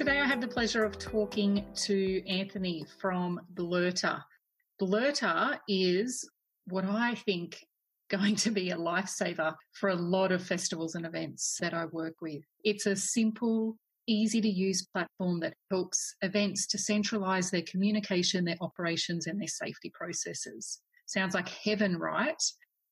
Today I have the pleasure of talking to Anthony from Blurter. Blurter is what I think going to be a lifesaver for a lot of festivals and events that I work with. It's a simple, easy to use platform that helps events to centralize their communication, their operations, and their safety processes. Sounds like heaven, right?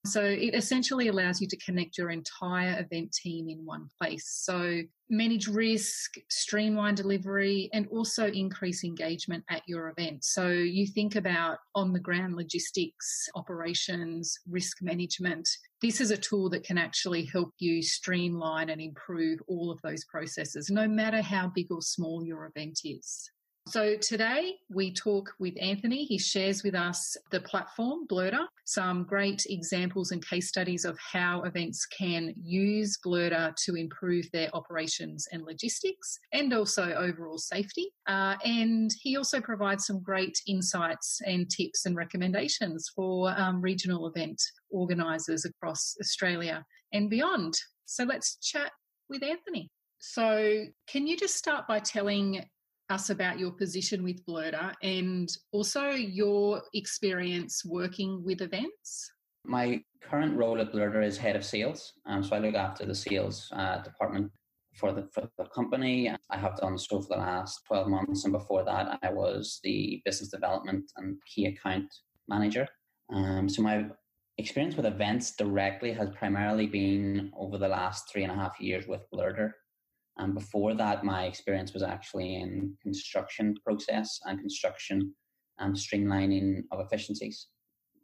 So it essentially allows you to connect your entire event team in one place. So manage risk, streamline delivery, and also increase engagement at your event. So you think about on the ground logistics, operations, risk management. This is a tool that can actually help you streamline and improve all of those processes, no matter how big or small your event is. So today we talk with Anthony. He shares with us the platform Blurter, some great examples and case studies of how events can use Blurter to improve their operations and logistics and also overall safety. Uh, and he also provides some great insights and tips and recommendations for um, regional event organisers across Australia and beyond. So let's chat with Anthony. So, can you just start by telling us about your position with Blurter and also your experience working with events. My current role at Blurter is head of sales, um, so I look after the sales uh, department for the for the company. I have done so for the last twelve months, and before that, I was the business development and key account manager. Um, so my experience with events directly has primarily been over the last three and a half years with Blurter. And before that, my experience was actually in construction process and construction and streamlining of efficiencies.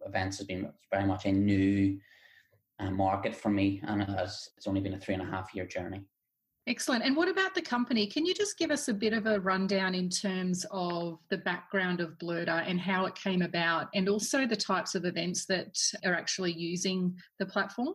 Events has been very much a new uh, market for me, and it has, it's only been a three and a half year journey. Excellent. And what about the company? Can you just give us a bit of a rundown in terms of the background of Blurter and how it came about, and also the types of events that are actually using the platform?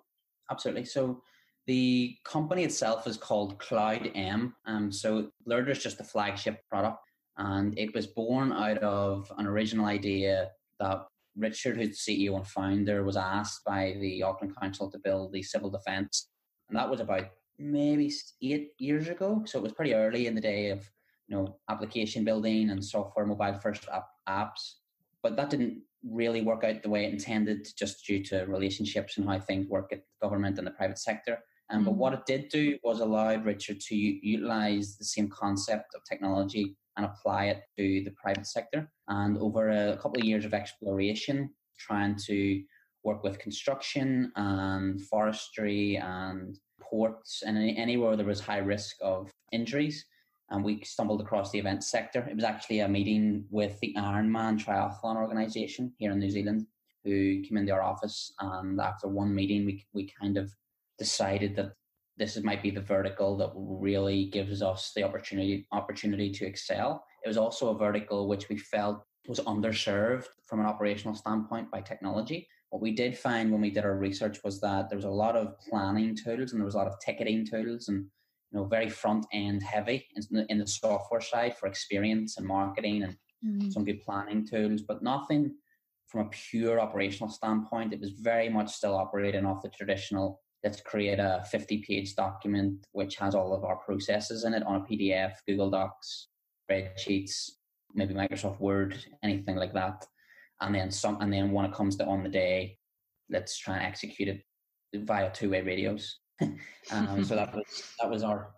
Absolutely. So, the company itself is called Cloud M. Um, so Blurter is just the flagship product, and it was born out of an original idea that Richard, who's the CEO and founder, was asked by the Auckland Council to build the civil defence, and that was about maybe eight years ago. So it was pretty early in the day of you know application building and software mobile first app, apps, but that didn't really work out the way it intended, just due to relationships and how things work at the government and the private sector. Um, But what it did do was allow Richard to utilize the same concept of technology and apply it to the private sector. And over a couple of years of exploration, trying to work with construction and forestry and ports and anywhere there was high risk of injuries. And we stumbled across the event sector. It was actually a meeting with the Ironman Triathlon Organization here in New Zealand who came into our office. And after one meeting, we, we kind of decided that this might be the vertical that really gives us the opportunity opportunity to excel. It was also a vertical which we felt was underserved from an operational standpoint by technology. What we did find when we did our research was that there was a lot of planning tools and there was a lot of ticketing tools and you know very front end heavy in the, in the software side for experience and marketing and mm-hmm. some good planning tools, but nothing from a pure operational standpoint. It was very much still operating off the traditional let's create a 50 page document which has all of our processes in it on a PDF, Google Docs, spreadsheets, maybe Microsoft Word, anything like that. And then some and then when it comes to on the day, let's try and execute it via two way radios. um, so that was that was our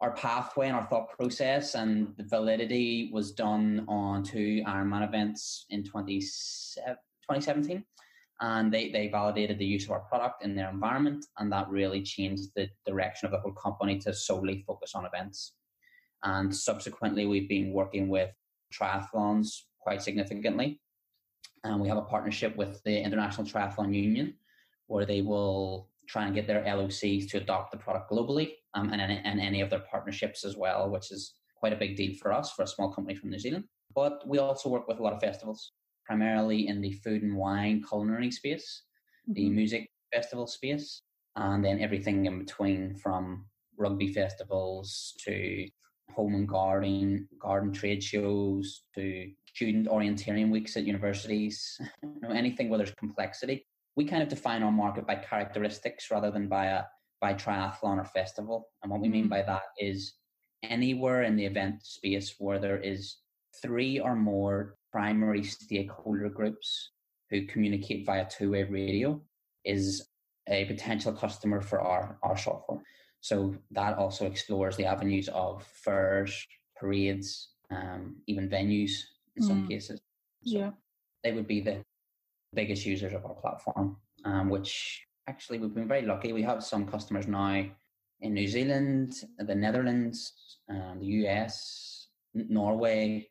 our pathway and our thought process and the validity was done on two Ironman events in 2017 and they, they validated the use of our product in their environment and that really changed the direction of the whole company to solely focus on events. And subsequently we've been working with triathlons quite significantly. And we have a partnership with the international triathlon union where they will try and get their locs to adopt the product globally um, and, and any of their partnerships as well which is quite a big deal for us for a small company from new zealand. But we also work with a lot of festivals primarily in the food and wine culinary space, mm-hmm. the music festival space, and then everything in between from rugby festivals to home and garden garden trade shows to student orienteering weeks at universities you know, anything where there's complexity we kind of define our market by characteristics rather than by a by triathlon or festival and what we mean mm-hmm. by that is anywhere in the event space where there is three or more primary stakeholder groups who communicate via two-way radio is a potential customer for our, our software. So that also explores the avenues of fairs, parades, um, even venues in some Mm. cases. Yeah. They would be the biggest users of our platform, um, which actually we've been very lucky. We have some customers now in New Zealand, the Netherlands, um, the US, Norway.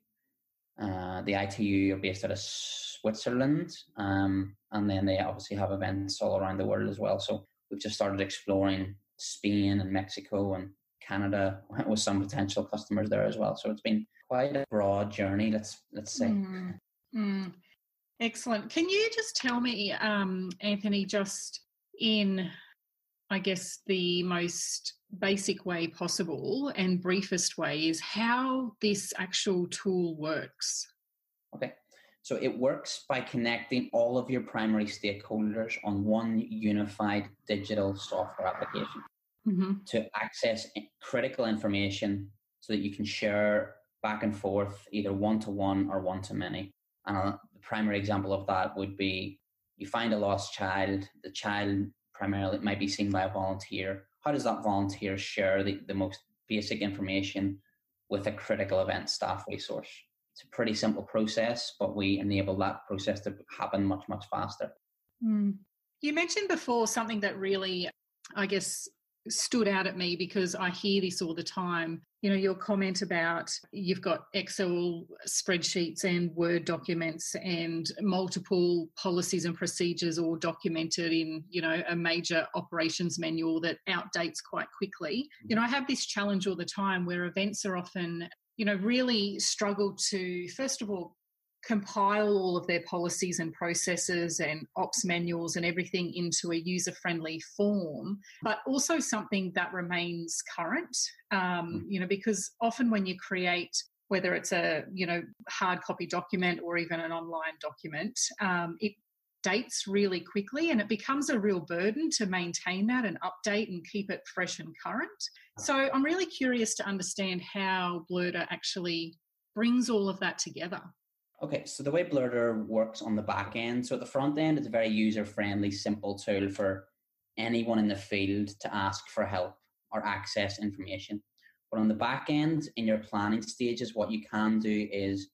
Uh, the ITU are based out of Switzerland, um, and then they obviously have events all around the world as well. So we've just started exploring Spain and Mexico and Canada with some potential customers there as well. So it's been quite a broad journey. Let's let's say. Mm, mm. Excellent. Can you just tell me, um, Anthony, just in, I guess, the most basic way possible and briefest way is how this actual tool works? Okay. So it works by connecting all of your primary stakeholders on one unified digital software application hmm to access critical information so that you can share back and forth either one to one or one to many. And uh, the primary example of that would be you find a lost child, the child primarily it might be seen by a volunteer. How does that volunteer share the, the most basic information with a critical event staff resource? It's a pretty simple process, but we enable that process to happen much, much faster. Mm. You mentioned before something that really, I guess, stood out at me because I hear this all the time. You know, your comment about you've got Excel spreadsheets and Word documents and multiple policies and procedures all documented in, you know, a major operations manual that outdates quite quickly. You know, I have this challenge all the time where events are often, you know, really struggle to, first of all, compile all of their policies and processes and ops manuals and everything into a user friendly form, but also something that remains current. Um, you know, because often when you create whether it's a you know hard copy document or even an online document, um, it dates really quickly and it becomes a real burden to maintain that and update and keep it fresh and current. So I'm really curious to understand how Blurter actually brings all of that together. Okay, so the way Blurter works on the back end, so at the front end, it's a very user friendly, simple tool for anyone in the field to ask for help or access information. But on the back end, in your planning stages, what you can do is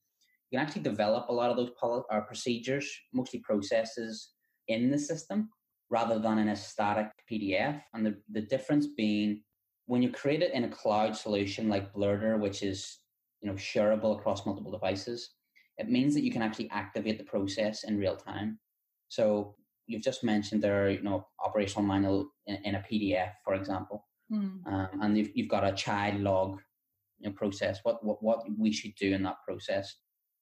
you can actually develop a lot of those or uh, procedures, mostly processes, in the system rather than in a static PDF. And the, the difference being when you create it in a cloud solution like Blurter, which is you know shareable across multiple devices, it means that you can actually activate the process in real time. So you've just mentioned there, you know, operational manual in, in a PDF, for example, Mm. um, and you've, you've got a child log you know, process. What, what what we should do in that process,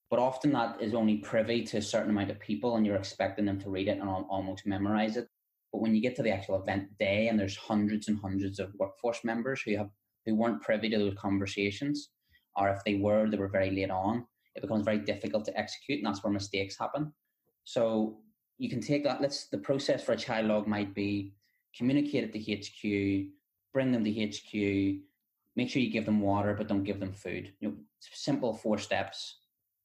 but often that is only privy to a certain amount of people, and you're expecting them to read it and almost memorize it. But when you get to the actual event day, and there's hundreds and hundreds of workforce members who have who weren't privy to those conversations, or if they were, they were very late on it becomes very difficult to execute, and that's where mistakes happen. So you can take that. Let's the process for a child log might be communicate it to HQ, bring them to HQ, make sure you give them water, but don't give them food. You know, simple four steps.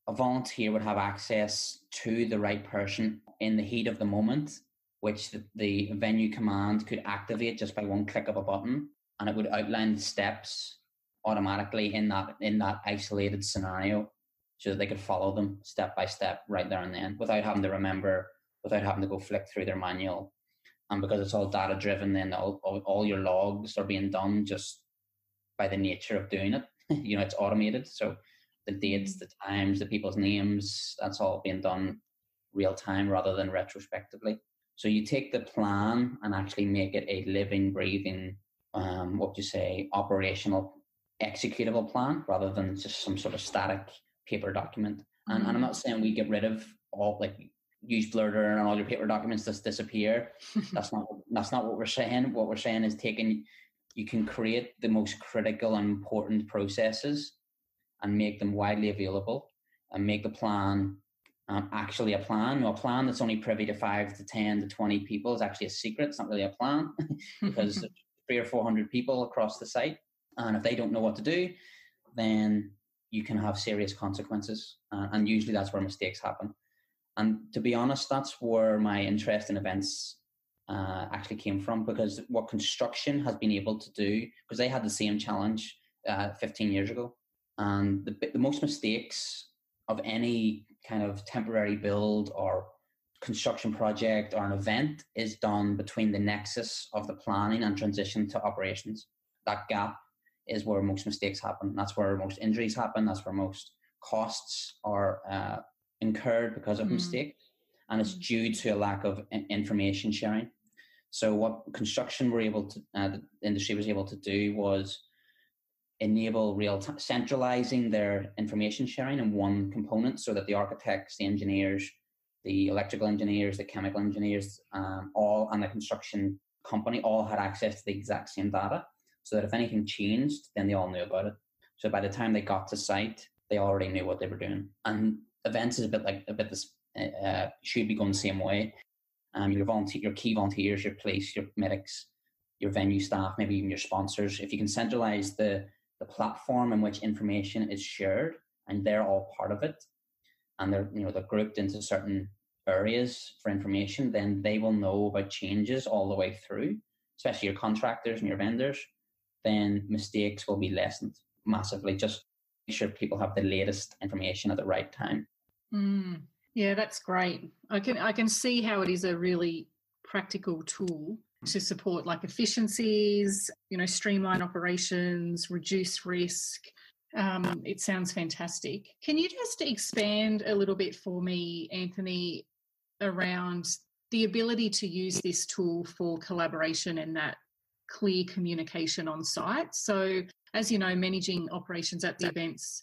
A volunteer would have access to the right person in the heat of the moment, which the, the venue command could activate just by one click of a button, and it would outline the steps automatically in that in that isolated scenario so that they could follow them step by step right there and then without having to remember, without having to go flick through their manual. And because it's all data driven, then all, all, all your logs are being done just by the nature of doing it. you know, it's automated. So the dates, the times, the people's names, that's all being done real time rather than retrospectively. So you take the plan and actually make it a living, breathing, um, what do you say, operational, executable plan rather than just some sort of static paper document. And, and I'm not saying we get rid of all like use Blurter and all your paper documents just disappear. that's not that's not what we're saying. What we're saying is taking you can create the most critical and important processes and make them widely available and make the plan um, actually a plan. No, a plan that's only privy to five to ten to twenty people is actually a secret. It's not really a plan because three or four hundred people across the site. And if they don't know what to do, then you can have serious consequences. Uh, and usually that's where mistakes happen. And to be honest, that's where my interest in events uh, actually came from because what construction has been able to do, because they had the same challenge uh, 15 years ago. And the, the most mistakes of any kind of temporary build or construction project or an event is done between the nexus of the planning and transition to operations. That gap is where most mistakes happen. That's where most injuries happen. That's where most costs are uh, incurred because of mm. mistakes. And it's mm. due to a lack of information sharing. So, what construction were able to, uh, the industry was able to do was enable real time, centralizing their information sharing in one component so that the architects, the engineers, the electrical engineers, the chemical engineers, um, all and the construction company all had access to the exact same data so that if anything changed, then they all knew about it. So by the time they got to site, they already knew what they were doing. And events is a bit like a bit this uh, should be going the same way. Um, your volunteer, your key volunteers, your police, your medics, your venue staff, maybe even your sponsors. If you can centralize the the platform in which information is shared and they're all part of it and they're you know they're grouped into certain areas for information then they will know about changes all the way through especially your contractors and your vendors then mistakes will be lessened massively just make sure people have the latest information at the right time mm, yeah that's great i can i can see how it is a really practical tool to support like efficiencies, you know, streamline operations, reduce risk. Um, it sounds fantastic. Can you just expand a little bit for me, Anthony, around the ability to use this tool for collaboration and that clear communication on site? So, as you know, managing operations at the events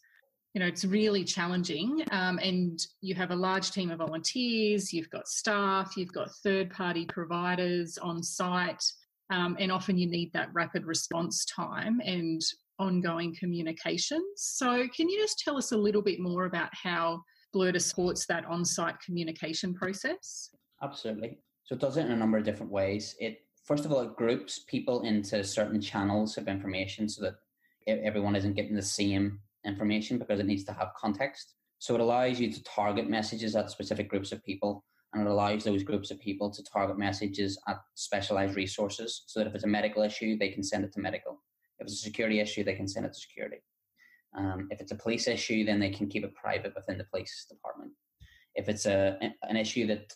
you know it's really challenging um, and you have a large team of volunteers you've got staff you've got third party providers on site um, and often you need that rapid response time and ongoing communications so can you just tell us a little bit more about how blurter supports that on-site communication process? Absolutely. So it does it in a number of different ways. It first of all it groups people into certain channels of information so that everyone isn't getting the same information because it needs to have context. So it allows you to target messages at specific groups of people and it allows those groups of people to target messages at specialized resources so that if it's a medical issue, they can send it to medical. If it's a security issue, they can send it to security. Um, if it's a police issue, then they can keep it private within the police department. If it's a an issue that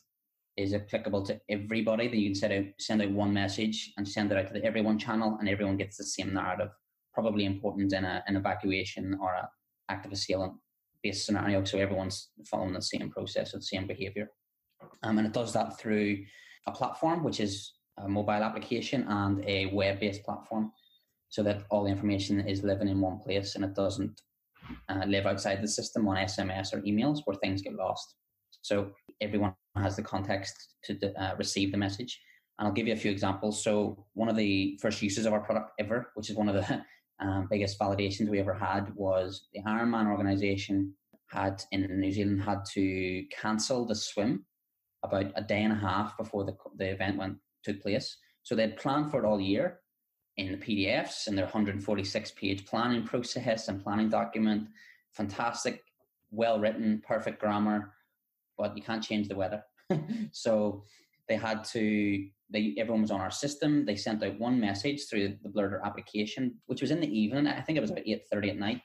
is applicable to everybody, then you can send out send out one message and send it out to the everyone channel, and everyone gets the same narrative probably important in a, an evacuation or a active assailant based scenario. So everyone's following the same process or the same behavior. Um, and it does that through a platform, which is a mobile application and a web based platform, so that all the information is living in one place and it doesn't uh, live outside the system on SMS or emails where things get lost. So everyone has the context to uh, receive the message. And I'll give you a few examples. So one of the first uses of our product ever, which is one of the um, biggest validations we ever had was the Ironman organization had in New Zealand had to cancel the swim about a day and a half before the, the event went took place. So they'd planned for it all year in the PDFs and their 146 page planning process and planning document. Fantastic, well written, perfect grammar, but you can't change the weather. so they had to they everyone was on our system. They sent out one message through the Blurter application, which was in the evening. I think it was about eight thirty at night,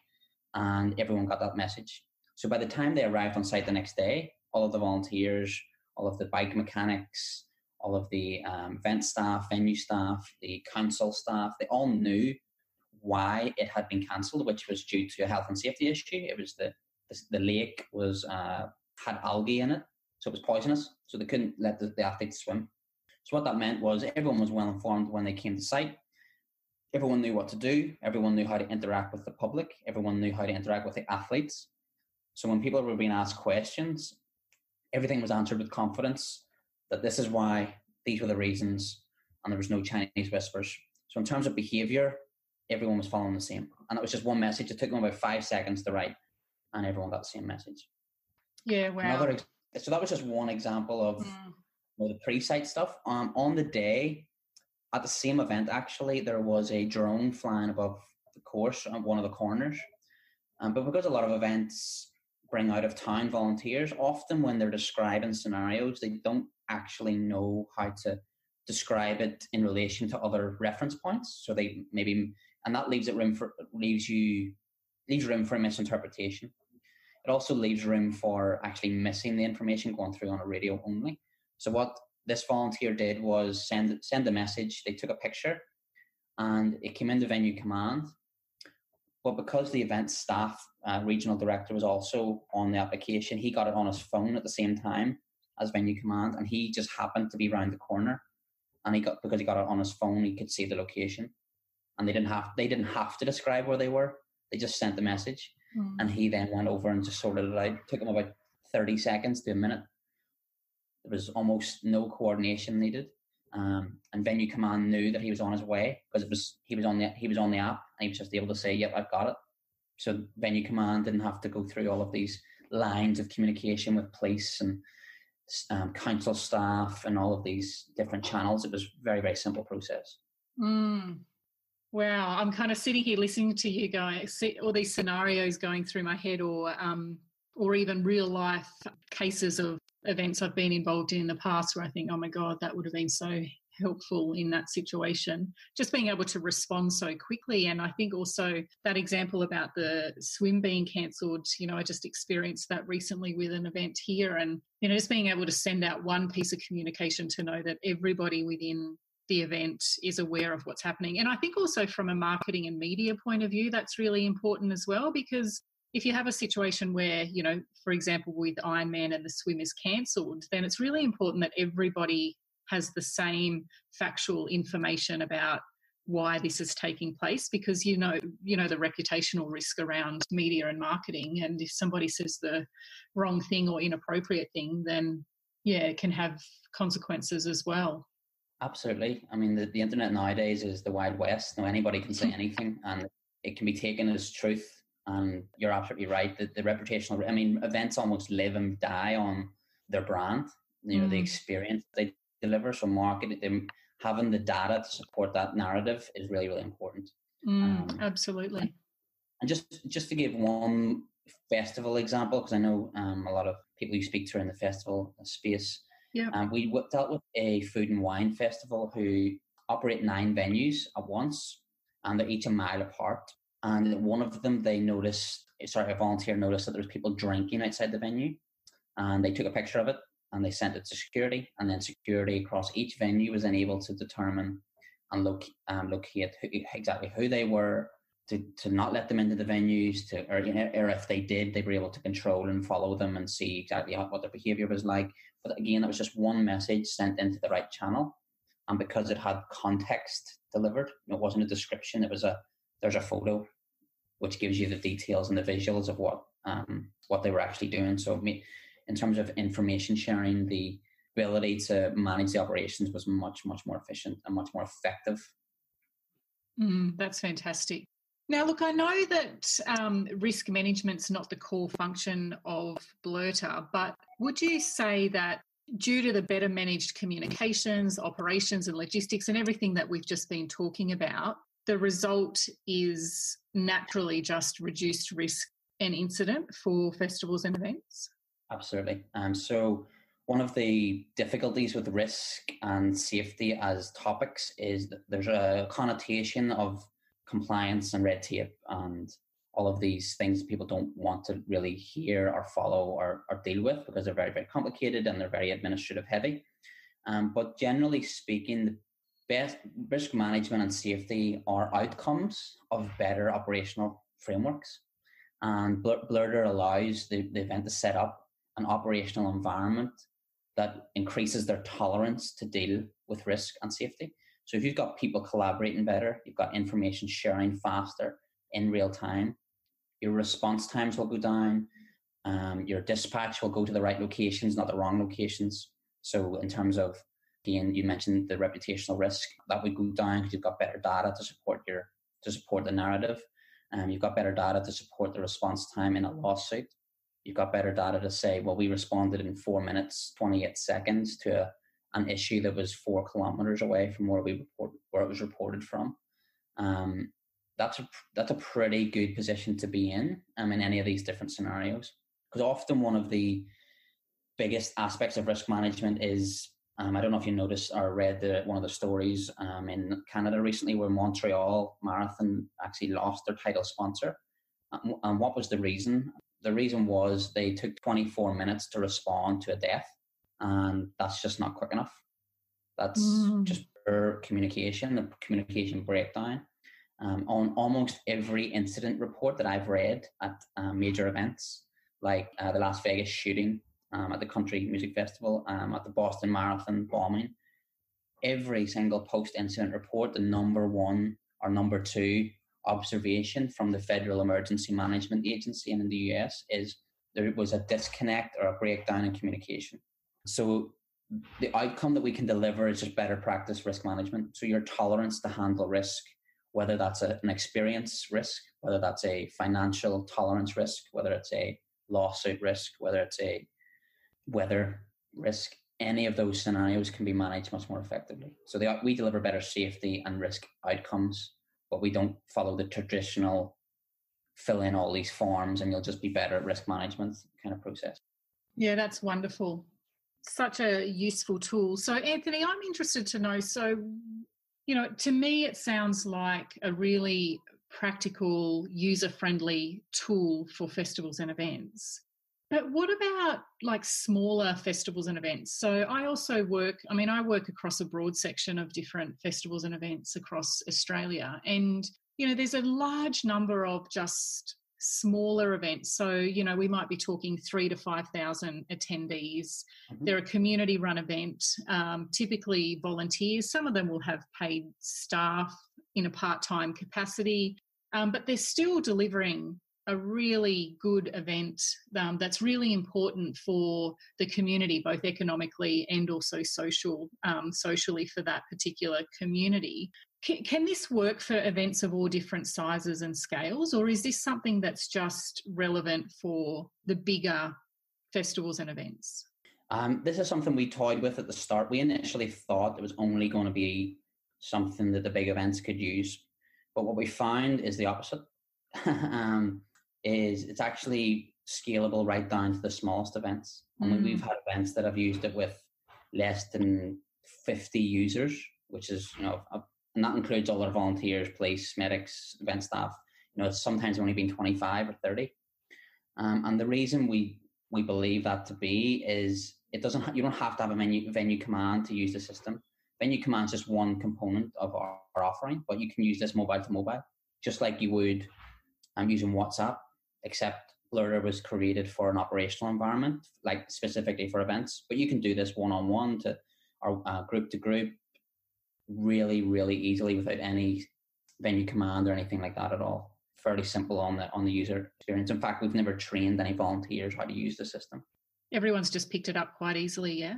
and everyone got that message. So by the time they arrived on site the next day, all of the volunteers, all of the bike mechanics, all of the um, event staff, venue staff, the council staff, they all knew why it had been cancelled, which was due to a health and safety issue. It was the the, the lake was uh, had algae in it, so it was poisonous. So they couldn't let the, the athletes swim. So what that meant was everyone was well informed when they came to site. Everyone knew what to do. Everyone knew how to interact with the public. Everyone knew how to interact with the athletes. So when people were being asked questions, everything was answered with confidence that this is why, these were the reasons, and there was no Chinese whispers. So in terms of behavior, everyone was following the same. And it was just one message. It took them about five seconds to write, and everyone got the same message. Yeah, wow. Another, so that was just one example of mm the pre-site stuff. Um, on the day at the same event, actually, there was a drone flying above the course on one of the corners. Um, but because a lot of events bring out of town volunteers, often when they're describing scenarios, they don't actually know how to describe it in relation to other reference points. So they maybe, and that leaves it room for leaves you leaves room for misinterpretation. It also leaves room for actually missing the information going through on a radio only. So what this volunteer did was send send a message. They took a picture, and it came into venue command. But because the event staff uh, regional director was also on the application, he got it on his phone at the same time as venue command, and he just happened to be around the corner. And he got because he got it on his phone, he could see the location, and they didn't have they didn't have to describe where they were. They just sent the message, mm. and he then went over and just sorted it out. It took him about thirty seconds to a minute. There was almost no coordination needed, um, and venue command knew that he was on his way because it was he was on the he was on the app and he was just able to say, "Yep, I've got it." So venue command didn't have to go through all of these lines of communication with police and um, council staff and all of these different channels. It was very very simple process. Mm. Wow, I'm kind of sitting here listening to you going, see all these scenarios going through my head, or um, or even real life cases of events I've been involved in in the past where I think, oh my God, that would have been so helpful in that situation. Just being able to respond so quickly. And I think also that example about the swim being cancelled, you know, I just experienced that recently with an event here. And, you know, just being able to send out one piece of communication to know that everybody within the event is aware of what's happening. And I think also from a marketing and media point of view, that's really important as well because if you have a situation where, you know, for example, with Ironman and the swim is cancelled, then it's really important that everybody has the same factual information about why this is taking place because you know you know the reputational risk around media and marketing and if somebody says the wrong thing or inappropriate thing then yeah it can have consequences as well absolutely i mean the, the internet nowadays is the wild west now anybody can say anything and it can be taken as truth and you're absolutely right that the reputational, I mean, events almost live and die on their brand, you know, mm. the experience they deliver. So marketing, them having the data to support that narrative is really, really important. Mm, um, absolutely. And just, just to give one festival example, because I know um, a lot of people you speak to in the festival space. Yeah. Um, we dealt with a food and wine festival who operate nine venues at once, and they're each a mile apart and one of them they noticed sorry a volunteer noticed that there was people drinking outside the venue and they took a picture of it and they sent it to security and then security across each venue was then able to determine and look, um, locate who, exactly who they were to, to not let them into the venues to or, or if they did they were able to control and follow them and see exactly what their behavior was like but again that was just one message sent into the right channel and because it had context delivered it wasn't a description it was a there's a photo which gives you the details and the visuals of what um, what they were actually doing. So, in terms of information sharing, the ability to manage the operations was much much more efficient and much more effective. Mm, that's fantastic. Now, look, I know that um, risk management's not the core function of Blurter, but would you say that due to the better managed communications, operations, and logistics, and everything that we've just been talking about, the result is naturally just reduced risk and incident for festivals and events? Absolutely. Um, so, one of the difficulties with risk and safety as topics is that there's a connotation of compliance and red tape and all of these things people don't want to really hear or follow or, or deal with because they're very, very complicated and they're very administrative heavy. Um, but generally speaking, the best risk management and safety are outcomes of better operational frameworks. And Blurter allows the, the event to set up an operational environment that increases their tolerance to deal with risk and safety. So if you've got people collaborating better, you've got information sharing faster in real time, your response times will go down, um, your dispatch will go to the right locations, not the wrong locations. So in terms of Again, you mentioned the reputational risk that would go down because you've got better data to support your to support the narrative. Um, you've got better data to support the response time in a lawsuit. You've got better data to say, well, we responded in four minutes, 28 seconds to a, an issue that was four kilometers away from where we report, where it was reported from. Um, that's a that's a pretty good position to be in um, in any of these different scenarios because often one of the biggest aspects of risk management is um, I don't know if you noticed or read the, one of the stories um, in Canada recently where Montreal Marathon actually lost their title sponsor. And what was the reason? The reason was they took 24 minutes to respond to a death, and that's just not quick enough. That's mm. just poor communication, the communication breakdown. Um, on almost every incident report that I've read at uh, major events, like uh, the Las Vegas shooting um, at the Country Music Festival, um, at the Boston Marathon bombing, every single post incident report, the number one or number two observation from the Federal Emergency Management Agency and in the US is there was a disconnect or a breakdown in communication. So the outcome that we can deliver is just better practice risk management. So your tolerance to handle risk, whether that's a, an experience risk, whether that's a financial tolerance risk, whether it's a lawsuit risk, whether it's a weather risk, any of those scenarios can be managed much more effectively. So we deliver better safety and risk outcomes, but we don't follow the traditional fill in all these forms and you'll just be better at risk management kind of process. Yeah, that's wonderful. Such a useful tool. So, Anthony, I'm interested to know. So, you know, to me, it sounds like a really practical, user friendly tool for festivals and events. But what about like smaller festivals and events? So I also work, I mean, I work across a broad section of different festivals and events across Australia. And, you know, there's a large number of just smaller events. So, you know, we might be talking three to 5,000 attendees. Mm-hmm. They're a community run event, um, typically volunteers. Some of them will have paid staff in a part time capacity, um, but they're still delivering a really good event um, that's really important for the community, both economically and also social, um, socially for that particular community. Can, can, this work for events of all different sizes and scales, or is this something that's just relevant for the bigger festivals and events? Um, this is something we toyed with at the start. We initially thought it was only going to be something that the big events could use, but what we found is the opposite. um, is it's actually scalable right down to the smallest events. I mean, mm. we've had events that have used it with less than 50 users, which is, you know, a, and that includes all our volunteers, police, medics, event staff. You know, it's sometimes only been 25 or 30. Um, and the reason we we believe that to be is it doesn't you don't have to have a menu, venue command to use the system. Venue command is just one component of our, our offering, but you can use this mobile to mobile, just like you would. Um, using WhatsApp except Blurter was created for an operational environment, like specifically for events. But you can do this one on one to or uh, group to group really, really easily without any venue command or anything like that at all. Fairly simple on the on the user experience. In fact, we've never trained any volunteers how to use the system. Everyone's just picked it up quite easily, yeah.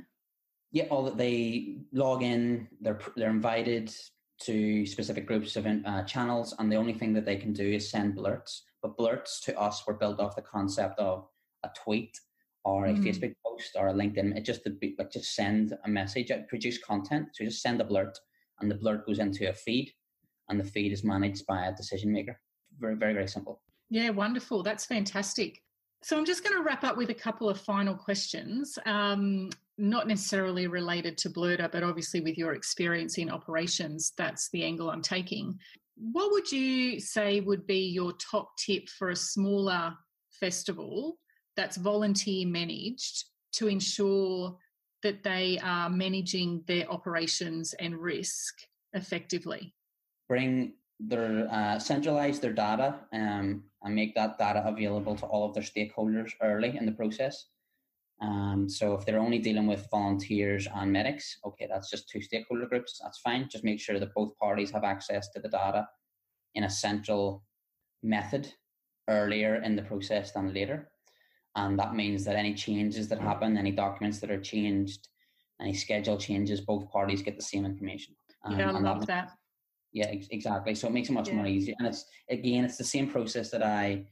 Yeah, all that they log in, they're they're invited to specific groups of uh, channels, and the only thing that they can do is send alerts. But alerts to us were built off the concept of a tweet or a mm. Facebook post or a LinkedIn. It just to be, like just send a message, produce content. So just send a blurt, and the blurt goes into a feed, and the feed is managed by a decision maker. Very, very, very simple. Yeah, wonderful. That's fantastic. So I'm just going to wrap up with a couple of final questions. Um, not necessarily related to Blurter, but obviously with your experience in operations, that's the angle I'm taking. What would you say would be your top tip for a smaller festival that's volunteer managed to ensure that they are managing their operations and risk effectively? Bring their uh, centralize their data um, and make that data available to all of their stakeholders early in the process. Um, so if they're only dealing with volunteers and medics, okay, that's just two stakeholder groups. That's fine. Just make sure that both parties have access to the data in a central method earlier in the process than later. And that means that any changes that happen, any documents that are changed, any schedule changes, both parties get the same information. Um, yeah, I love that, that. Yeah, exactly. So it makes it much yeah. more easy. And it's again, it's the same process that I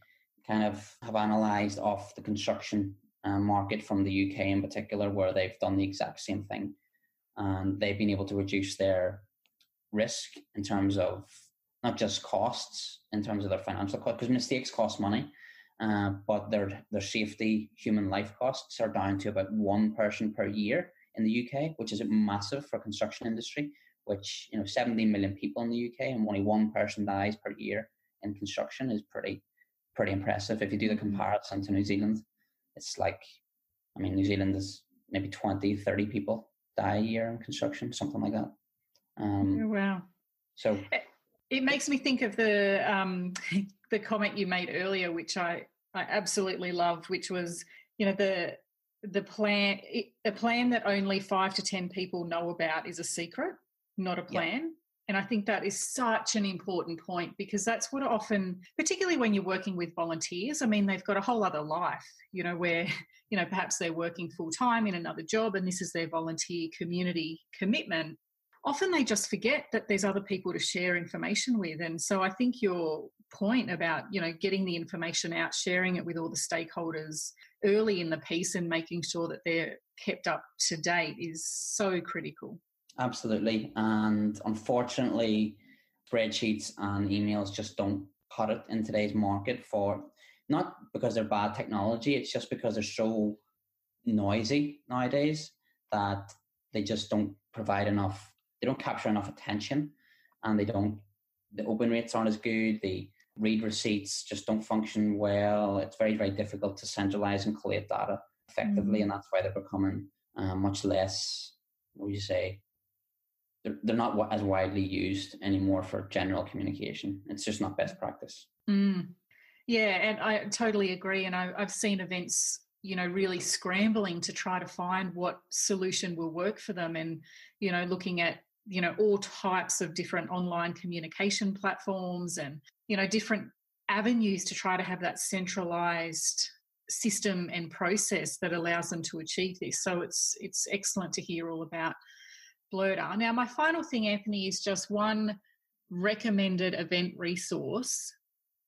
kind of have analyzed off the construction uh, market from the UK in particular, where they've done the exact same thing. And they've been able to reduce their risk in terms of not just costs in terms of their financial cost, because mistakes cost money, uh, but their their safety, human life costs are down to about one person per year in the UK, which is massive for construction industry. Which you know, 17 million people in the UK, and only one person dies per year in construction is pretty pretty impressive. If you do the mm-hmm. comparison to New Zealand, it's like, I mean, New Zealand is maybe 20, 30 people die a year in construction, something like that. Um, oh, wow. So it makes me think of the um, the comment you made earlier, which I I absolutely loved, which was you know the the plan a plan that only five to ten people know about is a secret, not a plan. Yep. And I think that is such an important point because that's what often, particularly when you're working with volunteers, I mean, they've got a whole other life, you know, where, you know, perhaps they're working full time in another job and this is their volunteer community commitment often they just forget that there's other people to share information with and so i think your point about you know getting the information out sharing it with all the stakeholders early in the piece and making sure that they're kept up to date is so critical. Absolutely. And unfortunately spreadsheets and emails just don't cut it in today's market for not because they're bad technology it's just because they're so noisy nowadays that they just don't provide enough they don't capture enough attention and they don't the open rates aren't as good the read receipts just don't function well it's very very difficult to centralize and collate data effectively mm-hmm. and that's why they're becoming uh, much less what would you say they're, they're not as widely used anymore for general communication it's just not best practice mm. yeah and i totally agree and I, i've seen events you know really scrambling to try to find what solution will work for them and you know looking at you know all types of different online communication platforms and you know different avenues to try to have that centralized system and process that allows them to achieve this. So it's it's excellent to hear all about blurter. Now my final thing anthony is just one recommended event resource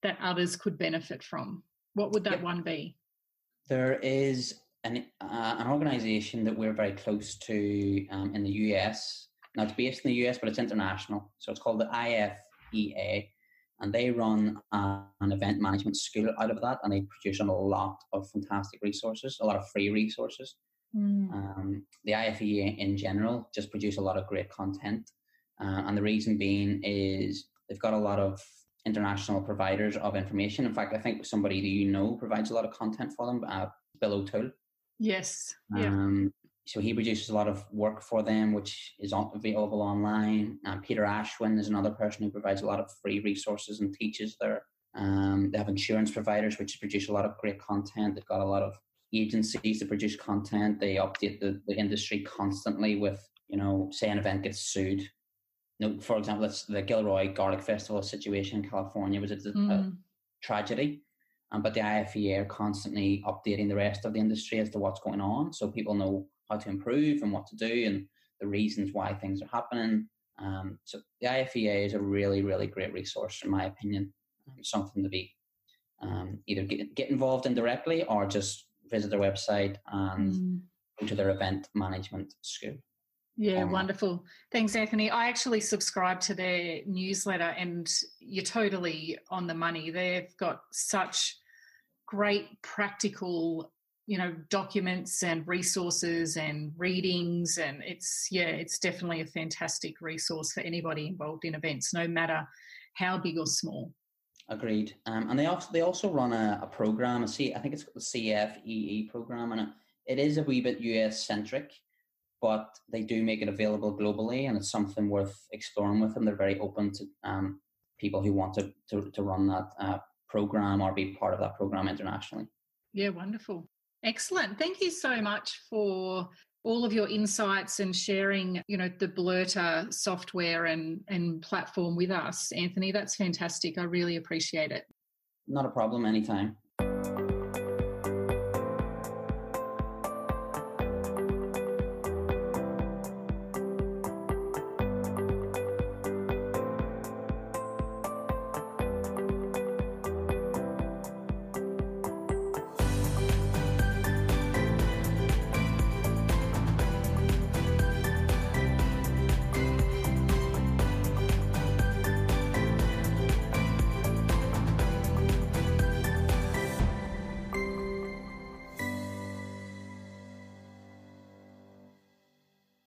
that others could benefit from. What would that yep. one be? There is an, uh, an organization that we're very close to um, in the us now it's based in the US, but it's international. So it's called the IFEA, and they run an event management school out of that, and they produce a lot of fantastic resources, a lot of free resources. Mm. Um, the IFEA in general just produce a lot of great content, uh, and the reason being is they've got a lot of international providers of information. In fact, I think somebody that you know provides a lot of content for them, uh, Bill O'Toole. Yes. Yeah. So he produces a lot of work for them, which is available online. Um, Peter Ashwin is another person who provides a lot of free resources and teaches there. Um, they have insurance providers which produce a lot of great content. They've got a lot of agencies that produce content. They update the, the industry constantly with, you know, say an event gets sued. You know, for example, it's the Gilroy Garlic Festival situation in California was a, mm. a tragedy. Um, but the IFEA are constantly updating the rest of the industry as to what's going on, so people know how to improve and what to do and the reasons why things are happening. Um, so the IFEA is a really, really great resource, in my opinion. Um, something to be um, either get, get involved in directly or just visit their website and mm. go to their event management school. Yeah, um, wonderful. Thanks, Anthony. I actually subscribe to their newsletter, and you're totally on the money. They've got such great practical you know documents and resources and readings and it's yeah it's definitely a fantastic resource for anybody involved in events no matter how big or small. Agreed. Um, and they also they also run a, a program a C, I think it's called the cfee program and it, it is a wee bit us centric but they do make it available globally and it's something worth exploring with them. They're very open to um, people who want to, to, to run that uh, program or be part of that program internationally. Yeah wonderful Excellent. Thank you so much for all of your insights and sharing, you know, the Blurter software and, and platform with us, Anthony. That's fantastic. I really appreciate it. Not a problem anytime.